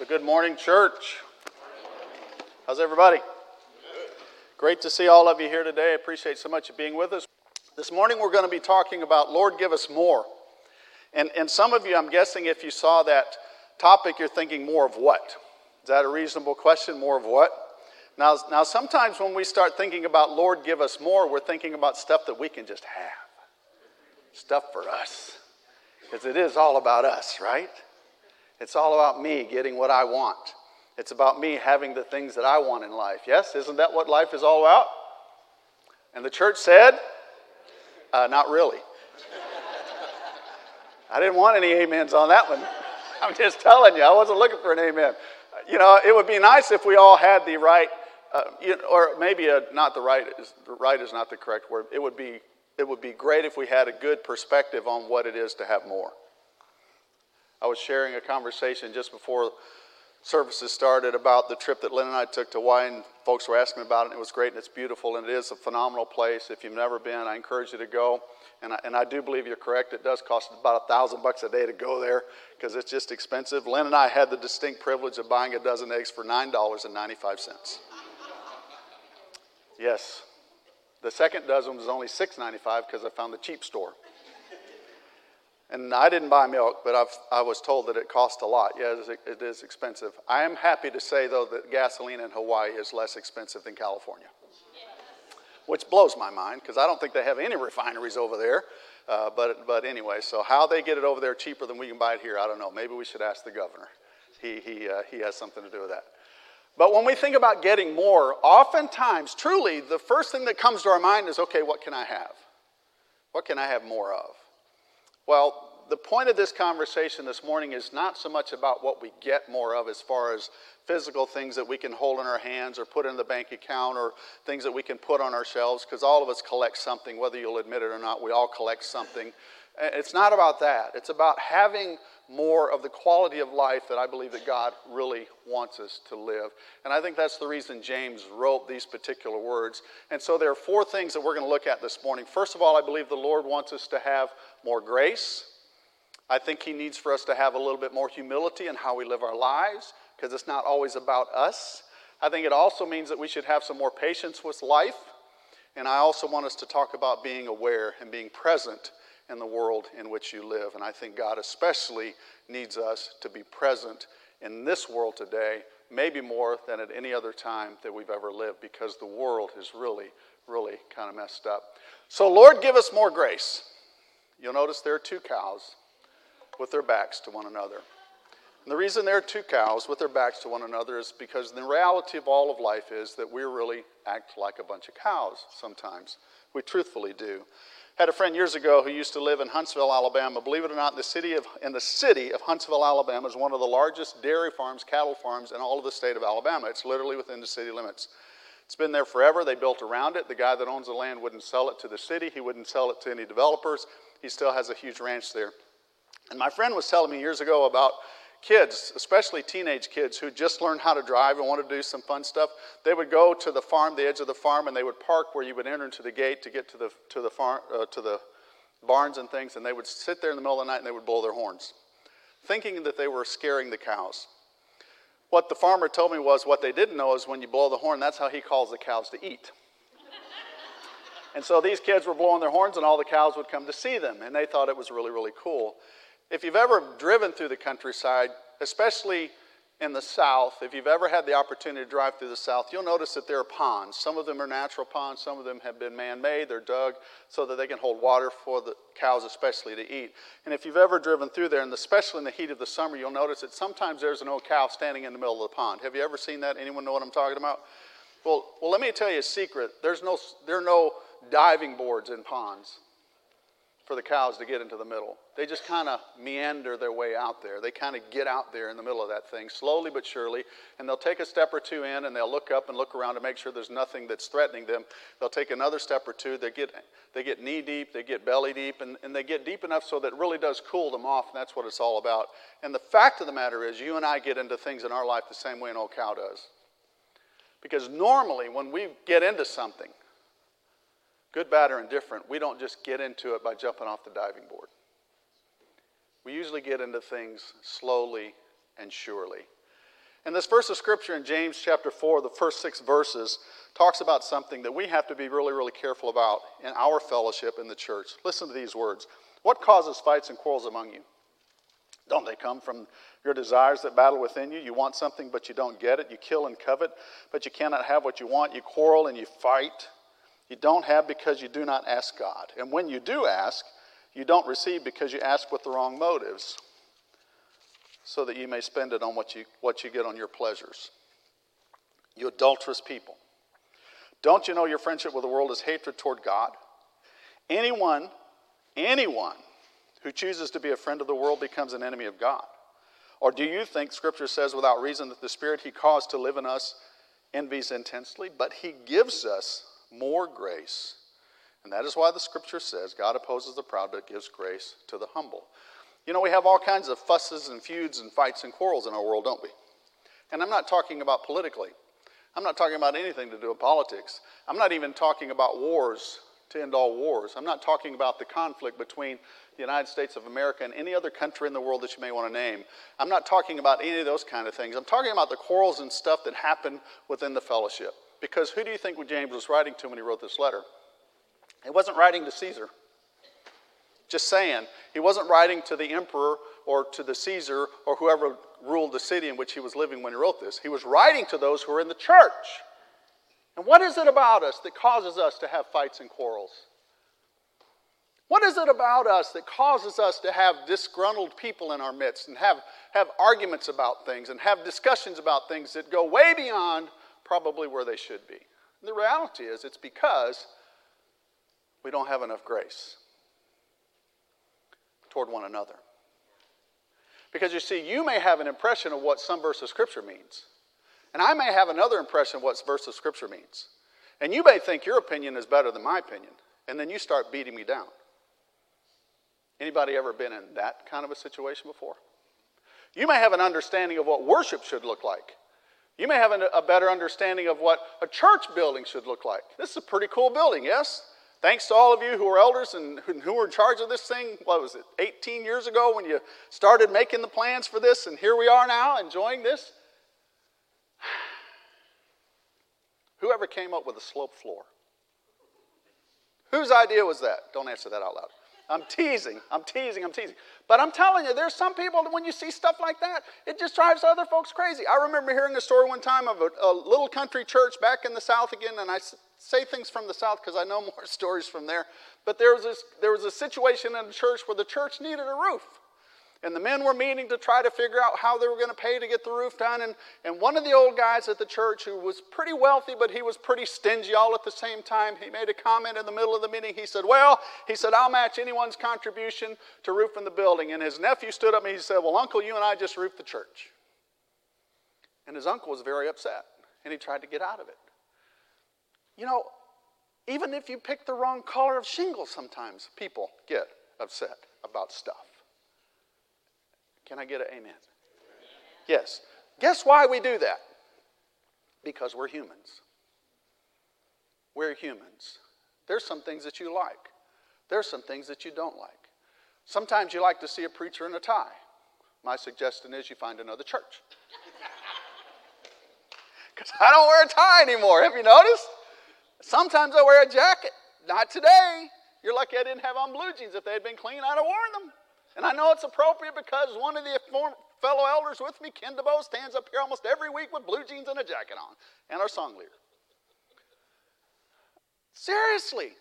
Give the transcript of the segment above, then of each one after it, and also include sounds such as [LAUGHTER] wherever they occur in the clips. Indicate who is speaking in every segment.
Speaker 1: So, good morning, church. How's everybody? Great to see all of you here today. I appreciate so much of being with us. This morning, we're going to be talking about Lord, give us more. And, and some of you, I'm guessing, if you saw that topic, you're thinking more of what? Is that a reasonable question? More of what? Now, now, sometimes when we start thinking about Lord, give us more, we're thinking about stuff that we can just have, stuff for us. Because it is all about us, right? It's all about me getting what I want. It's about me having the things that I want in life. Yes? Isn't that what life is all about? And the church said, uh, not really. I didn't want any amens on that one. [LAUGHS] I'm just telling you, I wasn't looking for an amen. You know, it would be nice if we all had the right, uh, you know, or maybe a, not the right is the right is not the correct word. It would be it would be great if we had a good perspective on what it is to have more. I was sharing a conversation just before services started about the trip that Lynn and I took to Hawaii, and folks were asking about it, and it was great, and it's beautiful, and it is a phenomenal place. If you've never been, I encourage you to go. And I, and I do believe you're correct. It does cost about a thousand bucks a day to go there because it's just expensive. Lynn and I had the distinct privilege of buying a dozen eggs for nine dollars and ninety-five cents. Yes, the second dozen was only $6.95 because I found the cheap store. And I didn't buy milk, but I've, i was told that it cost a lot. Yeah, it is, it is expensive. I am happy to say, though, that gasoline in Hawaii is less expensive than California, which blows my mind because I don't think they have any refineries over there. Uh, but, but anyway, so how they get it over there cheaper than we can buy it here, I don't know. Maybe we should ask the governor. He, he, uh, he has something to do with that. But when we think about getting more, oftentimes, truly, the first thing that comes to our mind is okay, what can I have? What can I have more of? Well, the point of this conversation this morning is not so much about what we get more of as far as physical things that we can hold in our hands or put in the bank account or things that we can put on our shelves, because all of us collect something, whether you'll admit it or not, we all collect something. Uh, it's not about that. It's about having more of the quality of life that I believe that God really wants us to live. And I think that's the reason James wrote these particular words. And so there are four things that we're going to look at this morning. First of all, I believe the Lord wants us to have more grace. I think He needs for us to have a little bit more humility in how we live our lives because it's not always about us. I think it also means that we should have some more patience with life. And I also want us to talk about being aware and being present in the world in which you live. And I think God especially needs us to be present in this world today, maybe more than at any other time that we've ever lived, because the world is really, really kind of messed up. So, Lord, give us more grace. You'll notice there are two cows with their backs to one another. And the reason there are two cows with their backs to one another is because the reality of all of life is that we really act like a bunch of cows sometimes. We truthfully do had a friend years ago who used to live in Huntsville, Alabama. Believe it or not, the city of, in the city of Huntsville, Alabama is one of the largest dairy farms, cattle farms in all of the state of Alabama. It's literally within the city limits. It's been there forever. They built around it. The guy that owns the land wouldn't sell it to the city. He wouldn't sell it to any developers. He still has a huge ranch there. And my friend was telling me years ago about kids, especially teenage kids who just learned how to drive and want to do some fun stuff, they would go to the farm, the edge of the farm, and they would park where you would enter into the gate to get to the to the farm uh, to the barns and things, and they would sit there in the middle of the night and they would blow their horns, thinking that they were scaring the cows. What the farmer told me was what they didn't know is when you blow the horn, that's how he calls the cows to eat. and so these kids were blowing their horns, and all the cows would come to see them, and they thought it was really, really cool. If you've ever driven through the countryside, especially in the south, if you've ever had the opportunity to drive through the south, you'll notice that there are ponds. Some of them are natural ponds, some of them have been man made. They're dug so that they can hold water for the cows, especially to eat. And if you've ever driven through there, and especially in the heat of the summer, you'll notice that sometimes there's an old cow standing in the middle of the pond. Have you ever seen that? Anyone know what I'm talking about? Well, well let me tell you a secret. There's no, there are no diving boards in ponds for the cows to get into the middle. They just kind of meander their way out there. They kind of get out there in the middle of that thing, slowly but surely, and they'll take a step or two in and they'll look up and look around to make sure there's nothing that's threatening them. They'll take another step or two. They get, they get knee deep, they get belly deep, and, and they get deep enough so that really does cool them off, and that's what it's all about. And the fact of the matter is, you and I get into things in our life the same way an old cow does. Because normally, when we get into something, good, bad, or indifferent, we don't just get into it by jumping off the diving board. We usually get into things slowly and surely. And this verse of scripture in James chapter 4, the first six verses, talks about something that we have to be really, really careful about in our fellowship in the church. Listen to these words What causes fights and quarrels among you? Don't they come from your desires that battle within you? You want something, but you don't get it. You kill and covet, but you cannot have what you want. You quarrel and you fight. You don't have because you do not ask God. And when you do ask, you don't receive because you ask with the wrong motives, so that you may spend it on what you, what you get on your pleasures. You adulterous people. Don't you know your friendship with the world is hatred toward God? Anyone, anyone who chooses to be a friend of the world becomes an enemy of God. Or do you think Scripture says without reason that the Spirit He caused to live in us envies intensely? But He gives us more grace. And that is why the Scripture says God opposes the proud but gives grace to the humble. You know, we have all kinds of fusses and feuds and fights and quarrels in our world, don't we? And I'm not talking about politically. I'm not talking about anything to do with politics. I'm not even talking about wars to end all wars. I'm not talking about the conflict between the United States of America and any other country in the world that you may want to name. I'm not talking about any of those kind of things. I'm talking about the quarrels and stuff that happen within the fellowship. Because who do you think James was writing to when he wrote this letter? He wasn't writing to Caesar. Just saying. He wasn't writing to the emperor or to the Caesar or whoever ruled the city in which he was living when he wrote this. He was writing to those who were in the church. And what is it about us that causes us to have fights and quarrels? What is it about us that causes us to have disgruntled people in our midst and have, have arguments about things and have discussions about things that go way beyond probably where they should be? And the reality is, it's because we don't have enough grace toward one another. Because you see, you may have an impression of what some verse of Scripture means, and I may have another impression of what verse of Scripture means. And you may think your opinion is better than my opinion, and then you start beating me down. Anybody ever been in that kind of a situation before? You may have an understanding of what worship should look like. You may have a better understanding of what a church building should look like. This is a pretty cool building, yes? Thanks to all of you who are elders and who were in charge of this thing, what was it, 18 years ago when you started making the plans for this, and here we are now enjoying this. [SIGHS] Whoever came up with a slope floor? Whose idea was that? Don't answer that out loud. I'm teasing. I'm teasing. I'm teasing. But I'm telling you, there's some people that when you see stuff like that, it just drives other folks crazy. I remember hearing a story one time of a, a little country church back in the South again, and I say things from the South because I know [LAUGHS] more stories from there. But there was, this, there was a situation in the church where the church needed a roof. And the men were meeting to try to figure out how they were going to pay to get the roof done. And, and one of the old guys at the church, who was pretty wealthy, but he was pretty stingy all at the same time, he made a comment in the middle of the meeting. He said, Well, he said, I'll match anyone's contribution to roofing the building. And his nephew stood up and he said, Well, Uncle, you and I just roofed the church. And his uncle was very upset, and he tried to get out of it. You know, even if you pick the wrong color of shingles, sometimes people get upset about stuff. Can I get an amen? Yes. Guess why we do that? Because we're humans. We're humans. There's some things that you like, there's some things that you don't like. Sometimes you like to see a preacher in a tie. My suggestion is you find another church. [LAUGHS] Because I don't wear a tie anymore. Have you noticed? Sometimes I wear a jacket. Not today. You're lucky I didn't have on blue jeans. If they had been clean, I'd have worn them. And I know it's appropriate because one of the fellow elders with me, Ken DeBoe, stands up here almost every week with blue jeans and a jacket on, and our song leader. Seriously,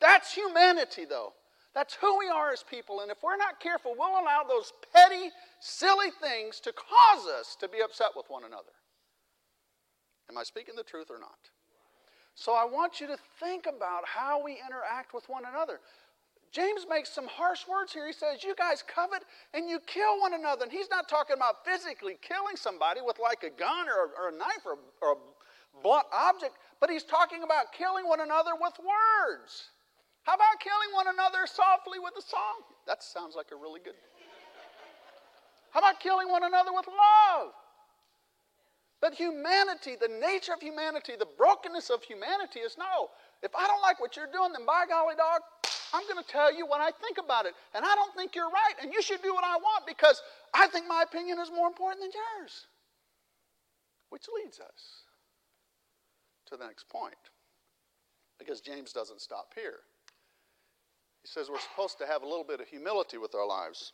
Speaker 1: that's humanity, though. That's who we are as people. And if we're not careful, we'll allow those petty, silly things to cause us to be upset with one another. Am I speaking the truth or not? So I want you to think about how we interact with one another. James makes some harsh words here. He says, You guys covet and you kill one another. And he's not talking about physically killing somebody with like a gun or, or a knife or, or a blunt object, but he's talking about killing one another with words. How about killing one another softly with a song? That sounds like a really good. How about killing one another with love? But humanity, the nature of humanity, the brokenness of humanity is no. If I don't like what you're doing, then by golly dog, I'm going to tell you what I think about it. And I don't think you're right. And you should do what I want because I think my opinion is more important than yours. Which leads us to the next point, because James doesn't stop here. He says we're supposed to have a little bit of humility with our lives.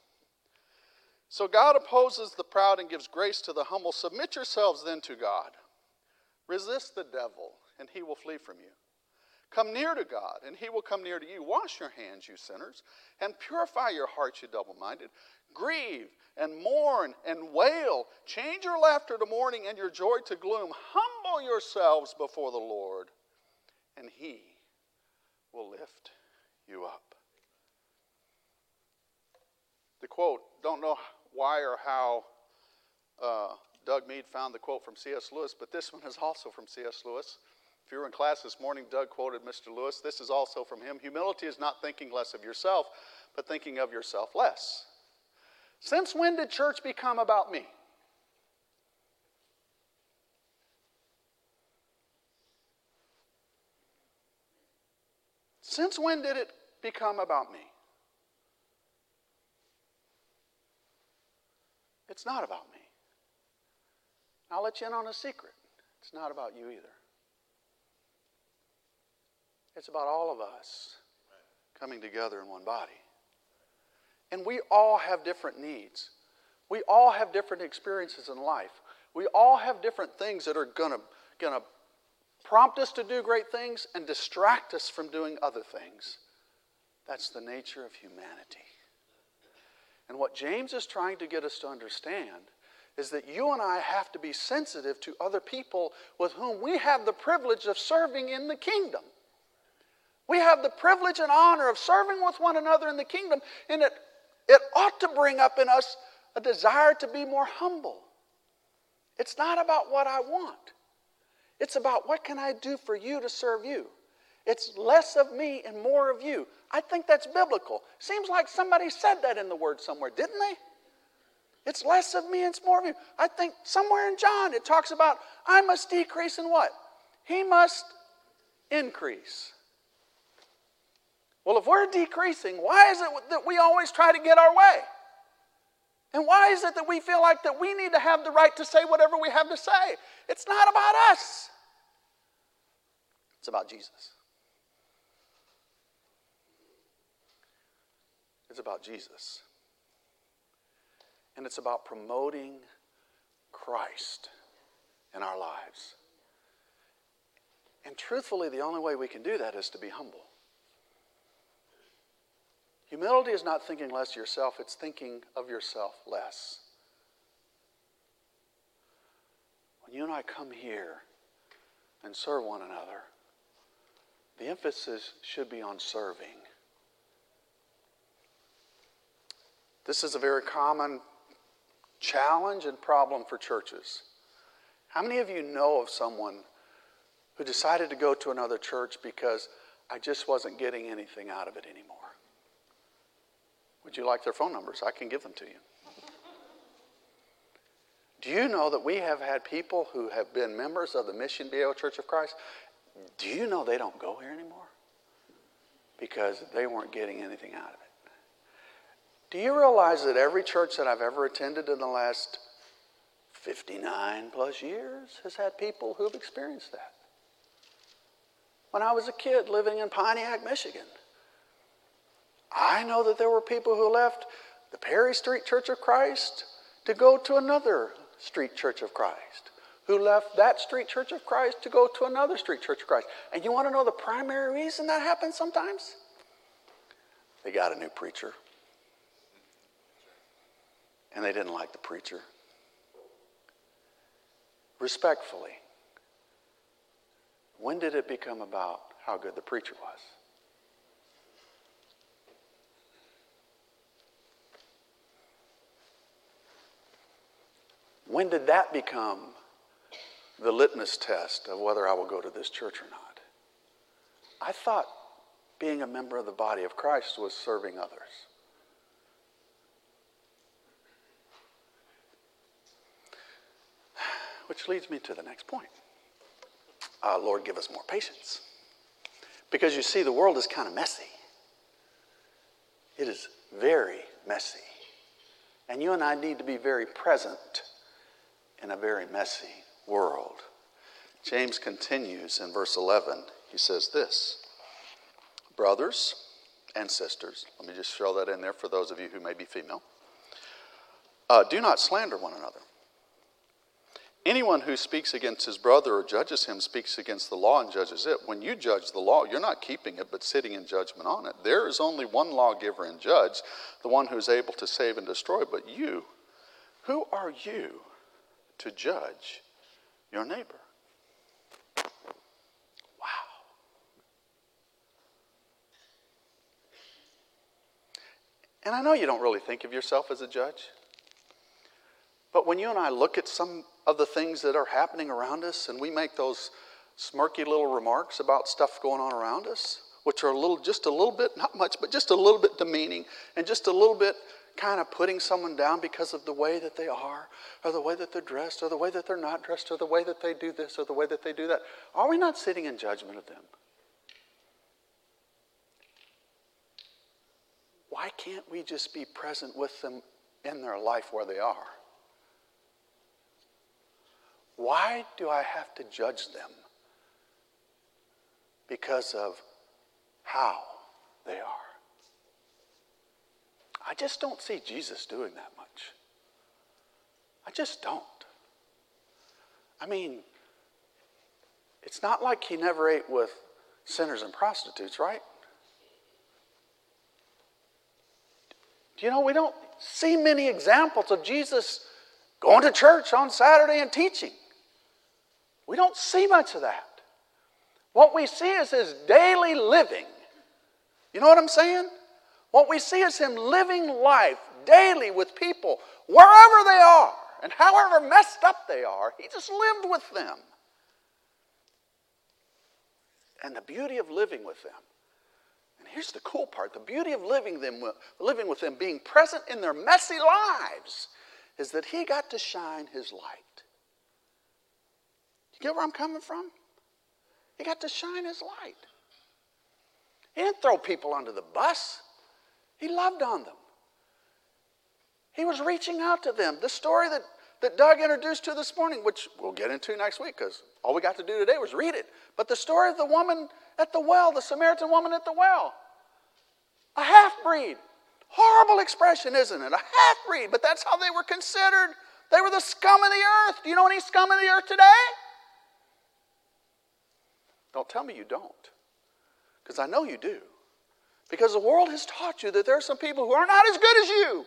Speaker 1: So God opposes the proud and gives grace to the humble. Submit yourselves then to God. Resist the devil, and he will flee from you. Come near to God, and he will come near to you. Wash your hands, you sinners, and purify your hearts, you double minded. Grieve and mourn and wail. Change your laughter to mourning and your joy to gloom. Humble yourselves before the Lord, and he will lift you up. The quote, don't know why or how uh, Doug Mead found the quote from C.S. Lewis, but this one is also from C.S. Lewis. If you were in class this morning, Doug quoted Mr. Lewis. This is also from him. Humility is not thinking less of yourself, but thinking of yourself less. Since when did church become about me? Since when did it become about me? It's not about me. I'll let you in on a secret. It's not about you either. It's about all of us coming together in one body. And we all have different needs. We all have different experiences in life. We all have different things that are going to going to prompt us to do great things and distract us from doing other things. That's the nature of humanity. And what James is trying to get us to understand is that you and I have to be sensitive to other people with whom we have the privilege of serving in the kingdom. We have the privilege and honor of serving with one another in the kingdom, and it, it ought to bring up in us a desire to be more humble. It's not about what I want, it's about what can I do for you to serve you. It's less of me and more of you. I think that's biblical. Seems like somebody said that in the word somewhere, didn't they? It's less of me and it's more of you. I think somewhere in John it talks about I must decrease and what? He must increase. Well, if we're decreasing, why is it that we always try to get our way? And why is it that we feel like that we need to have the right to say whatever we have to say? It's not about us. It's about Jesus. It's about Jesus. And it's about promoting Christ in our lives. And truthfully, the only way we can do that is to be humble. Humility is not thinking less of yourself, it's thinking of yourself less. When you and I come here and serve one another, the emphasis should be on serving. This is a very common challenge and problem for churches. How many of you know of someone who decided to go to another church because I just wasn't getting anything out of it anymore? Would you like their phone numbers? I can give them to you. Do you know that we have had people who have been members of the Mission Viejo Church of Christ? Do you know they don't go here anymore? Because they weren't getting anything out of it. Do you realize that every church that I've ever attended in the last 59 plus years has had people who have experienced that? When I was a kid living in Pontiac, Michigan, I know that there were people who left the Perry Street Church of Christ to go to another Street Church of Christ, who left that Street Church of Christ to go to another Street Church of Christ. And you want to know the primary reason that happens sometimes? They got a new preacher and they didn't like the preacher. Respectfully, when did it become about how good the preacher was? When did that become the litmus test of whether I will go to this church or not? I thought being a member of the body of Christ was serving others. Which leads me to the next point. Uh, Lord, give us more patience. Because you see, the world is kind of messy. It is very messy. And you and I need to be very present in a very messy world. James continues in verse 11. He says this Brothers and sisters, let me just throw that in there for those of you who may be female. Uh, do not slander one another. Anyone who speaks against his brother or judges him speaks against the law and judges it. When you judge the law, you're not keeping it, but sitting in judgment on it. There is only one lawgiver and judge, the one who is able to save and destroy. But you, who are you to judge your neighbor? Wow. And I know you don't really think of yourself as a judge. But when you and I look at some of the things that are happening around us and we make those smirky little remarks about stuff going on around us, which are a little, just a little bit, not much, but just a little bit demeaning and just a little bit kind of putting someone down because of the way that they are, or the way that they're dressed, or the way that they're not dressed, or the way that they do this, or the way that they do that. Are we not sitting in judgment of them? Why can't we just be present with them in their life where they are? Why do I have to judge them? Because of how they are. I just don't see Jesus doing that much. I just don't. I mean, it's not like he never ate with sinners and prostitutes, right? Do you know, we don't see many examples of Jesus going to church on Saturday and teaching. We don't see much of that. What we see is his daily living. You know what I'm saying? What we see is him living life daily with people wherever they are and however messed up they are. He just lived with them. And the beauty of living with them. And here's the cool part the beauty of living, them, living with them, being present in their messy lives, is that he got to shine his light. You get where I'm coming from? He got to shine his light. He didn't throw people under the bus, he loved on them. He was reaching out to them. The story that, that Doug introduced to this morning, which we'll get into next week because all we got to do today was read it. But the story of the woman at the well, the Samaritan woman at the well, a half breed. Horrible expression, isn't it? A half breed, but that's how they were considered. They were the scum of the earth. Do you know any scum of the earth today? Don't tell me you don't, because I know you do. Because the world has taught you that there are some people who are not as good as you.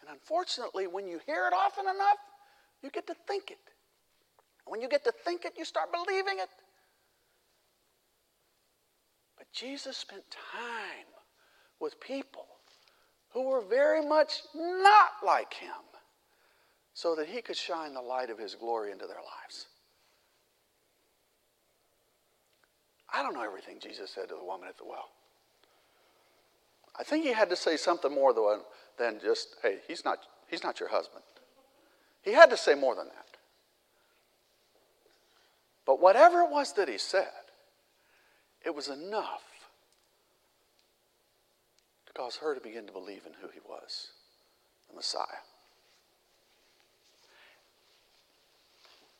Speaker 1: And unfortunately, when you hear it often enough, you get to think it. When you get to think it, you start believing it. But Jesus spent time with people who were very much not like him so that he could shine the light of his glory into their lives. I don't know everything Jesus said to the woman at the well. I think he had to say something more than just, hey, he's not, he's not your husband. He had to say more than that. But whatever it was that he said, it was enough to cause her to begin to believe in who he was, the Messiah.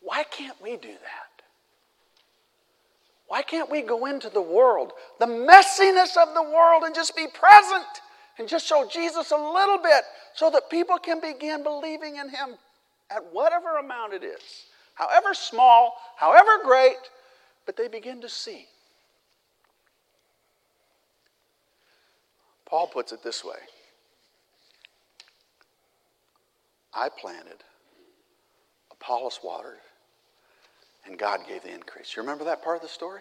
Speaker 1: Why can't we do that? Why can't we go into the world, the messiness of the world, and just be present and just show Jesus a little bit so that people can begin believing in Him at whatever amount it is, however small, however great, but they begin to see. Paul puts it this way I planted, Apollos watered, and God gave the increase. You remember that part of the story?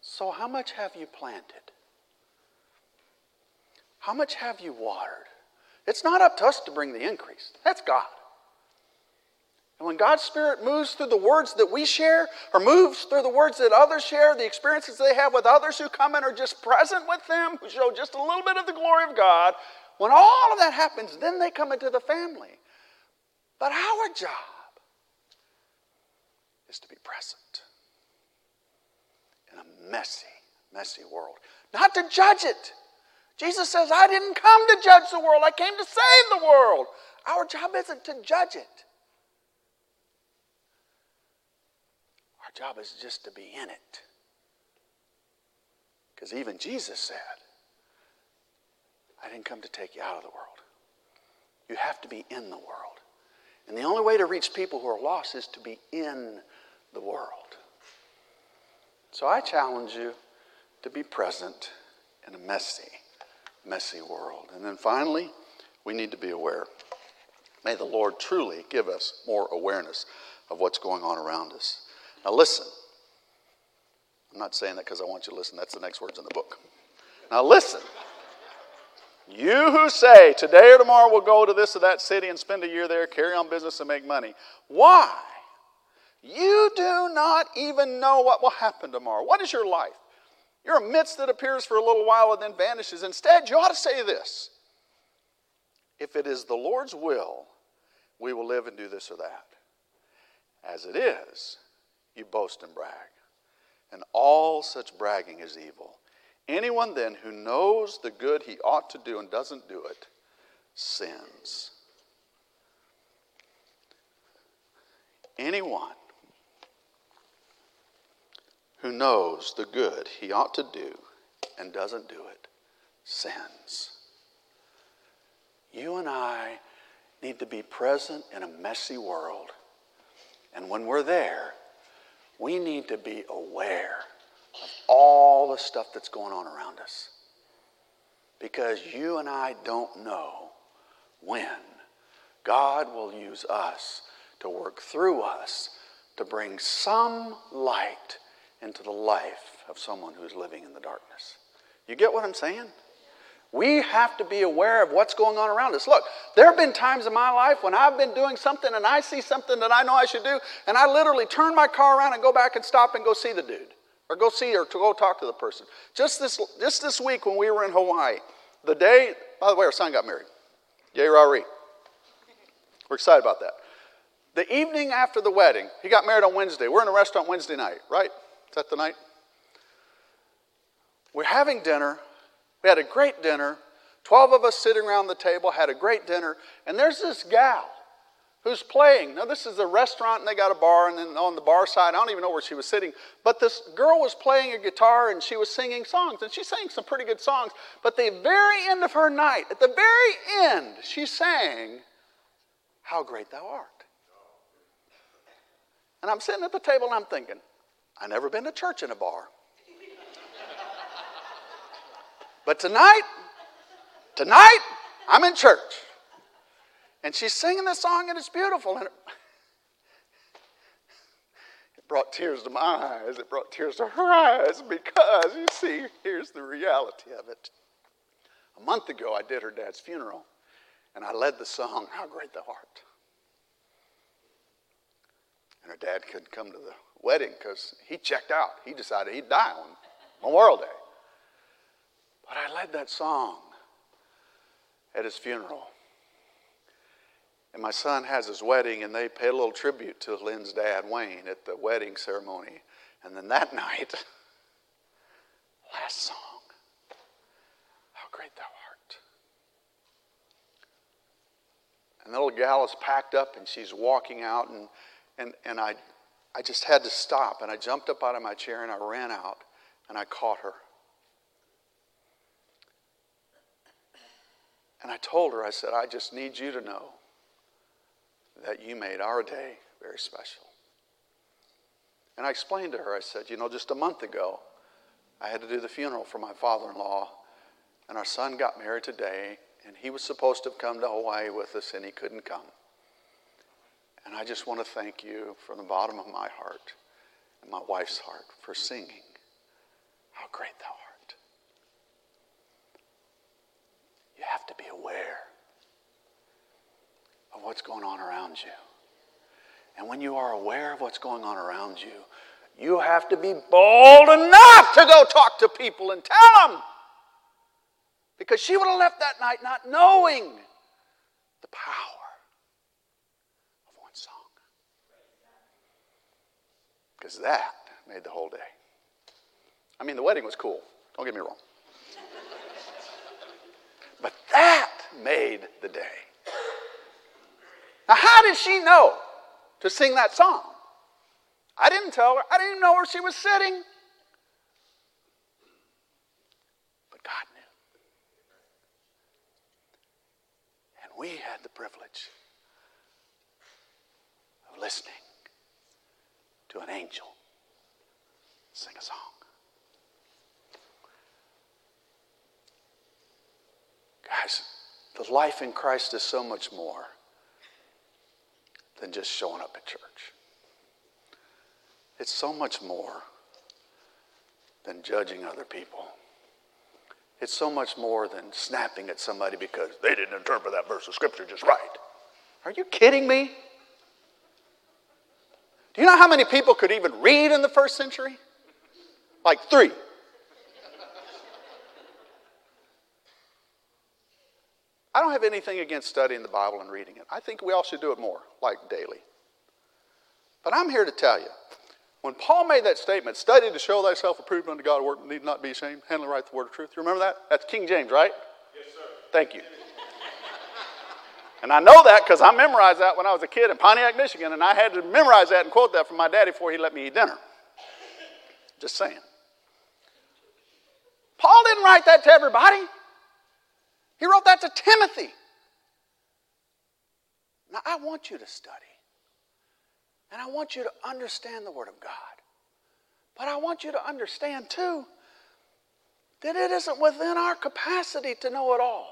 Speaker 1: So, how much have you planted? How much have you watered? It's not up to us to bring the increase, that's God. And when God's Spirit moves through the words that we share, or moves through the words that others share, the experiences they have with others who come and are just present with them, who show just a little bit of the glory of God, when all of that happens, then they come into the family. But our job is to be present in a messy, messy world. Not to judge it. Jesus says, I didn't come to judge the world, I came to save the world. Our job isn't to judge it, our job is just to be in it. Because even Jesus said, I didn't come to take you out of the world. You have to be in the world. And the only way to reach people who are lost is to be in the world. So I challenge you to be present in a messy, messy world. And then finally, we need to be aware. May the Lord truly give us more awareness of what's going on around us. Now, listen. I'm not saying that because I want you to listen. That's the next words in the book. Now, listen. You who say, today or tomorrow we'll go to this or that city and spend a year there, carry on business, and make money. Why? You do not even know what will happen tomorrow. What is your life? You're a mist that appears for a little while and then vanishes. Instead, you ought to say this If it is the Lord's will, we will live and do this or that. As it is, you boast and brag. And all such bragging is evil. Anyone then who knows the good he ought to do and doesn't do it sins. Anyone who knows the good he ought to do and doesn't do it sins. You and I need to be present in a messy world. And when we're there, we need to be aware of all the stuff that's going on around us. Because you and I don't know when God will use us to work through us to bring some light into the life of someone who's living in the darkness. You get what I'm saying? We have to be aware of what's going on around us. Look, there have been times in my life when I've been doing something and I see something that I know I should do, and I literally turn my car around and go back and stop and go see the dude or go see or to go talk to the person. Just this, just this week when we were in Hawaii, the day, by the way, our son got married. Yay, Rari. We're excited about that. The evening after the wedding, he got married on Wednesday. We're in a restaurant Wednesday night, right? Is that the night? We're having dinner. We had a great dinner. 12 of us sitting around the table, had a great dinner, and there's this gal who's playing. Now, this is a restaurant, and they got a bar, and then on the bar side, I don't even know where she was sitting, but this girl was playing a guitar and she was singing songs, and she sang some pretty good songs. But the very end of her night, at the very end, she sang, How Great Thou Art. And I'm sitting at the table and I'm thinking, I've never been to church in a bar. but tonight, tonight, I'm in church. And she's singing this song, and it's beautiful. And it, brought tears to my eyes. It brought tears to her eyes because, you see, here's the reality of it. A month ago, I did her dad's funeral, and I led the song, How Great Thou Art. And her dad couldn't come to the wedding because he checked out. He decided he'd die on Memorial Day. But I led that song at his funeral. And my son has his wedding, and they pay a little tribute to Lynn's dad, Wayne, at the wedding ceremony. And then that [LAUGHS] night, last song, How Great Thou Art. And the little gal is packed up, and she's walking out, and, and, and I, I just had to stop, and I jumped up out of my chair, and I ran out, and I caught her. And I told her, I said, I just need you to know that you made our day very special. And I explained to her, I said, you know, just a month ago, I had to do the funeral for my father in law, and our son got married today, and he was supposed to have come to Hawaii with us, and he couldn't come. And I just want to thank you from the bottom of my heart and my wife's heart for singing, How Great Thou Art. You have to be aware of what's going on around you. And when you are aware of what's going on around you, you have to be bold enough to go talk to people and tell them. Because she would have left that night not knowing the power of one song. Because that made the whole day. I mean, the wedding was cool, don't get me wrong. But that made the day. Now, how did she know to sing that song? I didn't tell her. I didn't even know where she was sitting. But God knew. And we had the privilege of listening to an angel sing a song. Guys, the life in Christ is so much more than just showing up at church. It's so much more than judging other people. It's so much more than snapping at somebody because they didn't interpret that verse of scripture just right. Are you kidding me? Do you know how many people could even read in the first century? Like three. I don't have anything against studying the Bible and reading it. I think we all should do it more, like daily. But I'm here to tell you when Paul made that statement, study to show thyself approved unto God, work need not be ashamed, handling right the word of truth. You remember that? That's King James, right?
Speaker 2: Yes, sir.
Speaker 1: Thank you. And I know that because I memorized that when I was a kid in Pontiac, Michigan, and I had to memorize that and quote that from my daddy before he let me eat dinner. Just saying. Paul didn't write that to everybody. He wrote that to Timothy. Now, I want you to study. And I want you to understand the Word of God. But I want you to understand, too, that it isn't within our capacity to know it all.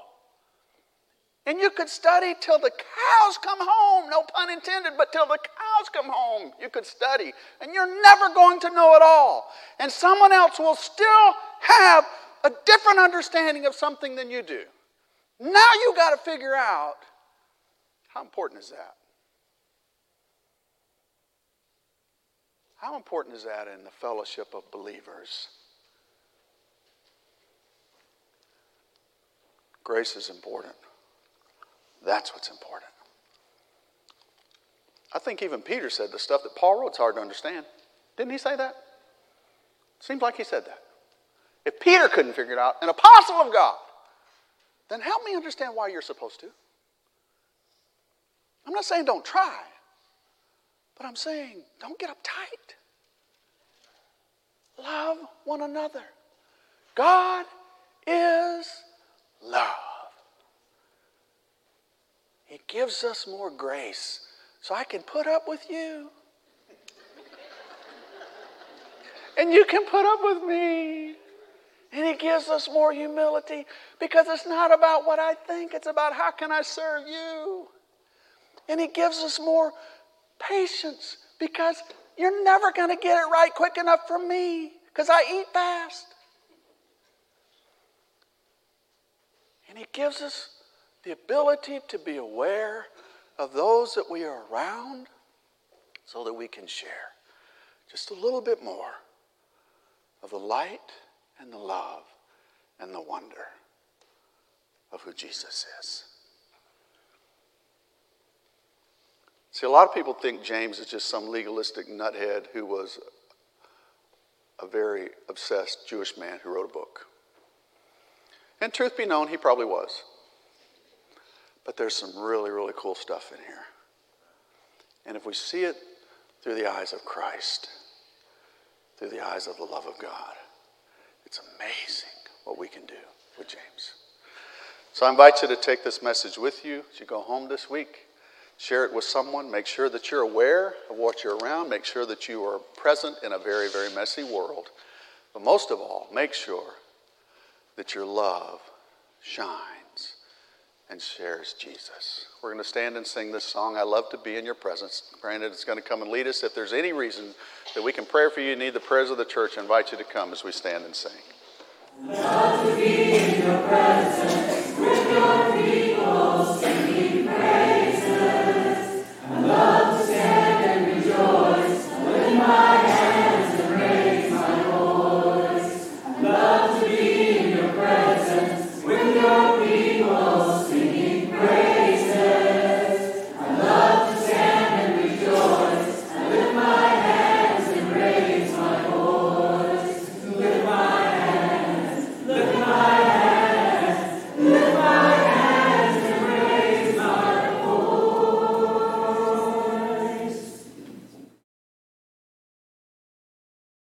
Speaker 1: And you could study till the cows come home, no pun intended, but till the cows come home, you could study. And you're never going to know it all. And someone else will still have a different understanding of something than you do. Now you've got to figure out how important is that? How important is that in the fellowship of believers? Grace is important. That's what's important. I think even Peter said the stuff that Paul wrote is hard to understand. Didn't he say that? Seems like he said that. If Peter couldn't figure it out, an apostle of God, then help me understand why you're supposed to. I'm not saying don't try, but I'm saying don't get uptight. Love one another. God is love. He gives us more grace so I can put up with you. and you can put up with me. And it gives us more humility because it's not about what I think, it's about how can I serve you. And it gives us more patience because you're never going to get it right quick enough for me because I eat fast. And it gives us the ability to be aware of those that we are around so that we can share just a little bit more of the light and the love and the wonder of who Jesus is. See, a lot of people think James is just some legalistic nuthead who was a very obsessed Jewish man who wrote a book. And truth be known, he probably was. But there's some really, really cool stuff in here. And if we see it through the eyes of Christ, through the eyes of the love of God, it's amazing what we can do with James. So I invite you to take this message with you as you go home this week. Share it with someone. Make sure that you're aware of what you're around. Make sure that you are present in a very, very messy world. But most of all, make sure that your love shines and shares Jesus. We're going to stand and sing this song, I Love to Be in Your Presence. Granted, it's going to come and lead us. If there's any reason that we can pray for you, need the prayers of the church, I invite you to come as we stand and sing.